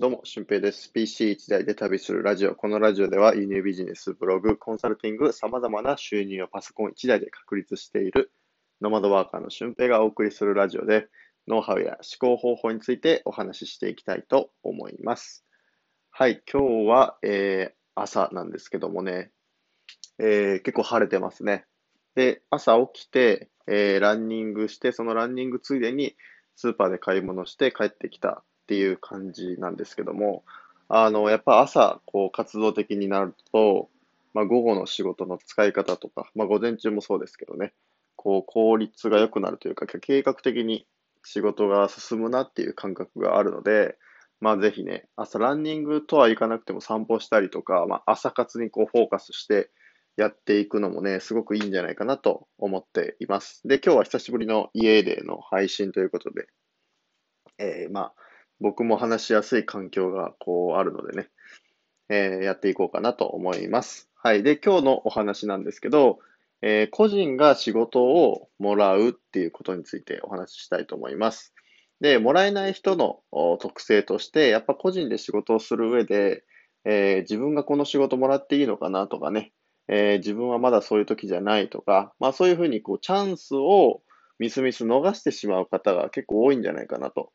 どうも、俊平です。PC1 台で旅するラジオ。このラジオでは輸入ビジネス、ブログ、コンサルティング、様々な収入をパソコン1台で確立しているノマドワーカーの俊平がお送りするラジオで、ノウハウや思考方法についてお話ししていきたいと思います。はい、今日は、えー、朝なんですけどもね、えー、結構晴れてますね。で、朝起きて、えー、ランニングして、そのランニングついでにスーパーで買い物して帰ってきたっていう感じなんですけども、あの、やっぱ朝、こう、活動的になると、まあ、午後の仕事の使い方とか、まあ、午前中もそうですけどね、こう、効率が良くなるというか、計画的に仕事が進むなっていう感覚があるので、まあ、ぜひね、朝ランニングとはいかなくても散歩したりとか、まあ、朝活にこう、フォーカスしてやっていくのもね、すごくいいんじゃないかなと思っています。で、今日は久しぶりの家での配信ということで、えー、まあ、僕も話しやすい環境がこうあるのでね、えー、やっていこうかなと思います。はい。で、今日のお話なんですけど、えー、個人が仕事をもらうっていうことについてお話ししたいと思います。で、もらえない人の特性として、やっぱ個人で仕事をする上で、えー、自分がこの仕事もらっていいのかなとかね、えー、自分はまだそういう時じゃないとか、まあそういうふうにこうチャンスをミスミス逃してしまう方が結構多いんじゃないかなと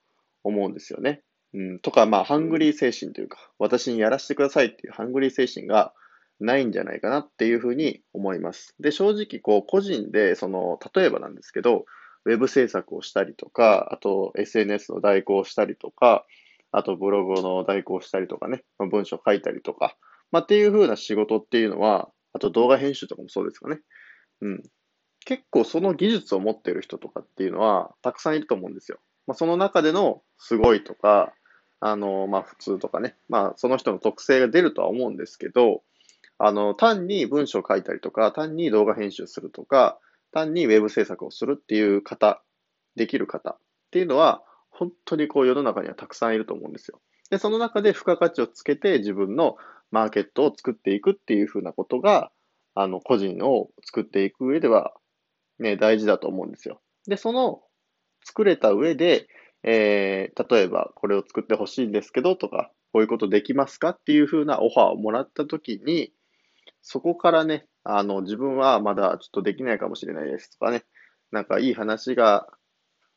思うんですよね。うん、とか、まあ、ハングリー精神というか、私にやらせてくださいっていうハングリー精神がないんじゃないかなっていうふうに思います。で、正直、こう、個人で、その、例えばなんですけど、ウェブ制作をしたりとか、あと SNS の代行をしたりとか、あとブログの代行をしたりとかね、文章書いたりとか、まあ、っていうふうな仕事っていうのは、あと動画編集とかもそうですかね。うん。結構その技術を持っている人とかっていうのはたくさんいると思うんですよ。まあ、その中でのすごいとか、あの、まあ、普通とかね、まあ、その人の特性が出るとは思うんですけど、あの、単に文章を書いたりとか、単に動画編集するとか、単にウェブ制作をするっていう方、できる方っていうのは、本当にこう世の中にはたくさんいると思うんですよ。で、その中で付加価値をつけて自分のマーケットを作っていくっていうふうなことが、あの、個人を作っていく上では、ね、大事だと思うんですよ。で、その作れた上で、えー、例えばこれを作ってほしいんですけどとか、こういうことできますかっていうふうなオファーをもらったときに、そこからね、あの、自分はまだちょっとできないかもしれないですとかね、なんかいい話が、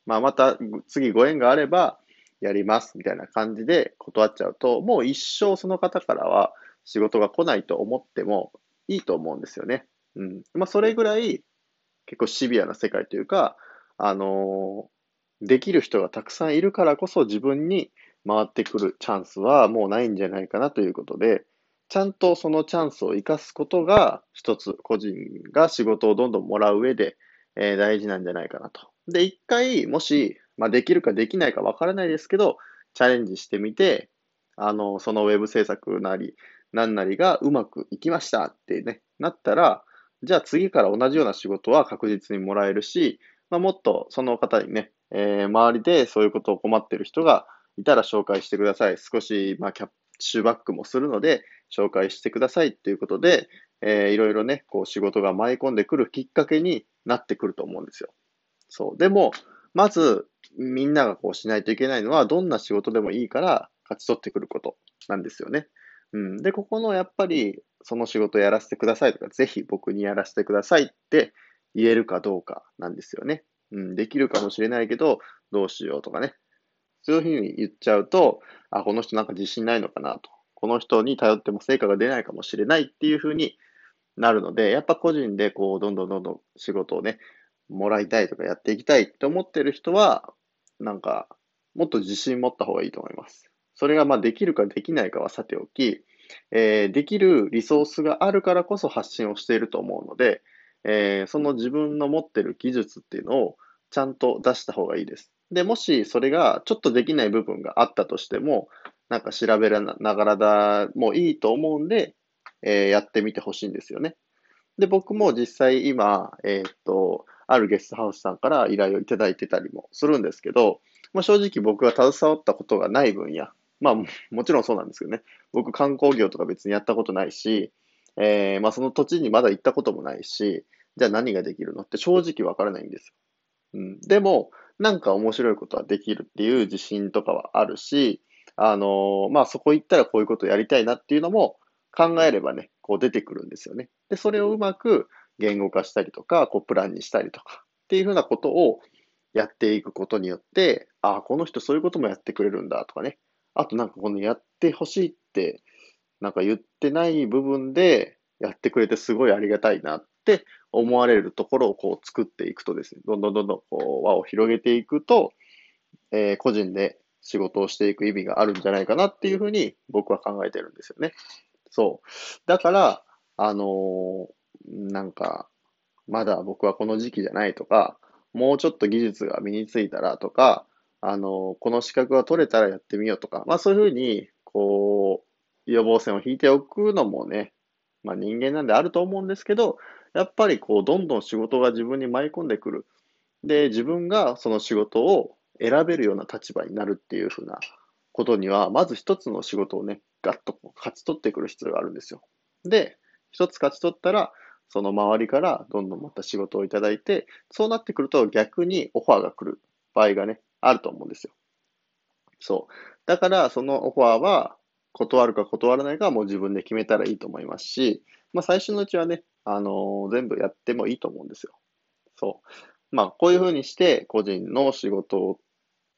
まあまた次ご縁があればやりますみたいな感じで断っちゃうと、もう一生その方からは仕事が来ないと思ってもいいと思うんですよね。うん。まあそれぐらい結構シビアな世界というか、あのーできる人がたくさんいるからこそ自分に回ってくるチャンスはもうないんじゃないかなということで、ちゃんとそのチャンスを生かすことが一つ個人が仕事をどんどんもらう上で、えー、大事なんじゃないかなと。で、一回もし、まあ、できるかできないかわからないですけど、チャレンジしてみて、あの、そのウェブ制作なり、何なりがうまくいきましたってね、なったら、じゃあ次から同じような仕事は確実にもらえるし、まあ、もっとその方にね、えー、周りでそういうことを困ってる人がいたら紹介してください。少し、まあ、キャッシュバックもするので、紹介してくださいっていうことで、えー、いろいろね、こう仕事が舞い込んでくるきっかけになってくると思うんですよ。そう。でも、まず、みんながこうしないといけないのは、どんな仕事でもいいから勝ち取ってくることなんですよね。うん。で、ここのやっぱり、その仕事やらせてくださいとか、ぜひ僕にやらせてくださいって言えるかどうかなんですよね。うん、できるかもしれないけど、どうしようとかね。そういうふうに言っちゃうと、あ、この人なんか自信ないのかなと。この人に頼っても成果が出ないかもしれないっていうふうになるので、やっぱ個人でこう、どんどんどんどん仕事をね、もらいたいとかやっていきたいって思ってる人は、なんか、もっと自信持った方がいいと思います。それがまあできるかできないかはさておき、えー、できるリソースがあるからこそ発信をしていると思うので、えー、その自分の持ってる技術っていうのをちゃんと出した方がいいです。で、もしそれがちょっとできない部分があったとしても、なんか調べながらだもいいと思うんで、えー、やってみてほしいんですよね。で、僕も実際今、えー、っと、あるゲストハウスさんから依頼をいただいてたりもするんですけど、まあ、正直僕が携わったことがない分野、まあもちろんそうなんですけどね、僕観光業とか別にやったことないし、えー、まあその土地にまだ行ったこともないし、じゃあ何ができるのって正直わからないんですよ。うん。でも、なんか面白いことはできるっていう自信とかはあるし、あのまあ、そこ行ったらこういうことやりたいなっていうのも考えればね、こう出てくるんですよね。で、それをうまく言語化したりとか、こうプランにしたりとかっていうふうなことをやっていくことによって、ああ、この人そういうこともやってくれるんだとかね。あとなんかこのやってほしいってなんか言ってない部分でやってくれてすごいありがたいなって思われるところをこう作っていくとですね、どんどんどんどんこう輪を広げていくと、えー、個人で仕事をしていく意味があるんじゃないかなっていうふうに僕は考えてるんですよね。そう。だから、あのー、なんか、まだ僕はこの時期じゃないとか、もうちょっと技術が身についたらとか、あのー、この資格が取れたらやってみようとか、まあそういうふうに、こう、予防線を引いておくのもね、まあ人間なんであると思うんですけど、やっぱりこう、どんどん仕事が自分に舞い込んでくる。で、自分がその仕事を選べるような立場になるっていうふうなことには、まず一つの仕事をね、ガッと勝ち取ってくる必要があるんですよ。で、一つ勝ち取ったら、その周りからどんどんまた仕事をいただいて、そうなってくると逆にオファーが来る場合がね、あると思うんですよ。そう。だから、そのオファーは、断るか断らないかはもう自分で決めたらいいと思いますし、まあ最初のうちはね、あの、全部やってもいいと思うんですよ。そう。まあこういうふうにして個人の仕事を、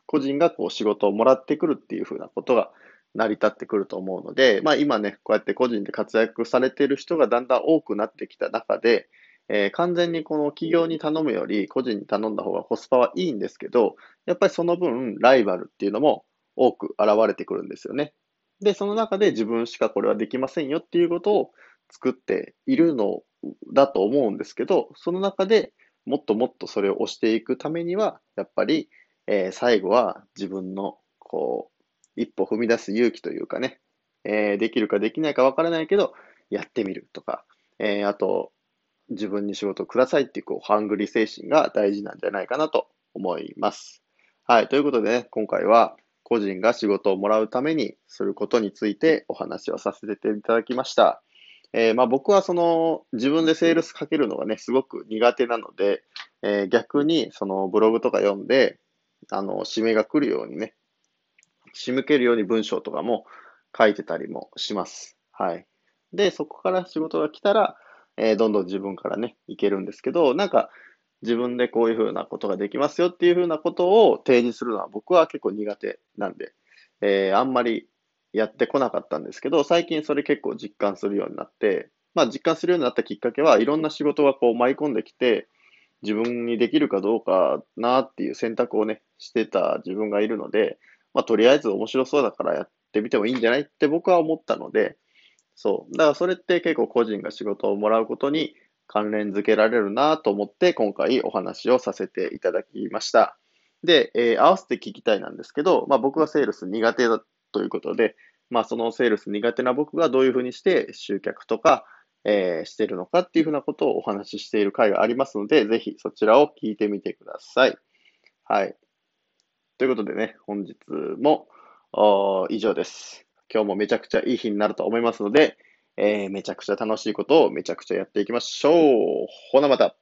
個人がこう仕事をもらってくるっていうふうなことが成り立ってくると思うので、まあ今ね、こうやって個人で活躍されている人がだんだん多くなってきた中で、えー、完全にこの企業に頼むより個人に頼んだ方がコスパはいいんですけど、やっぱりその分ライバルっていうのも多く現れてくるんですよね。で、その中で自分しかこれはできませんよっていうことを作っているのだと思うんですけど、その中でもっともっとそれを押していくためには、やっぱり、えー、最後は自分のこう、一歩踏み出す勇気というかね、えー、できるかできないかわからないけど、やってみるとか、えー、あと、自分に仕事をくださいっていう、こう、ハングリー精神が大事なんじゃないかなと思います。はい。ということでね、今回は、個人が仕事をもらうためにすることについてお話をさせていただきました。えー、まあ僕はその自分でセールスかけるのがね、すごく苦手なので、えー、逆にそのブログとか読んで、あの、指名が来るようにね、仕向けるように文章とかも書いてたりもします。はい。で、そこから仕事が来たら、えー、どんどん自分からね、いけるんですけど、なんか、自分でこういうふうなことができますよっていうふうなことを提示するのは僕は結構苦手なんで、えー、あんまりやってこなかったんですけど、最近それ結構実感するようになって、まあ実感するようになったきっかけはいろんな仕事がこう舞い込んできて、自分にできるかどうかなっていう選択をね、してた自分がいるので、まあとりあえず面白そうだからやってみてもいいんじゃないって僕は思ったので、そう。だからそれって結構個人が仕事をもらうことに関連づけられるなと思って今回お話をさせていただきました。で、えー、合わせて聞きたいなんですけど、まあ僕はセールス苦手だということで、まあそのセールス苦手な僕がどういうふうにして集客とか、えー、してるのかっていうふうなことをお話ししている回がありますので、ぜひそちらを聞いてみてください。はい。ということでね、本日も以上です。今日もめちゃくちゃいい日になると思いますので、えー、めちゃくちゃ楽しいことをめちゃくちゃやっていきましょう。ほなまた。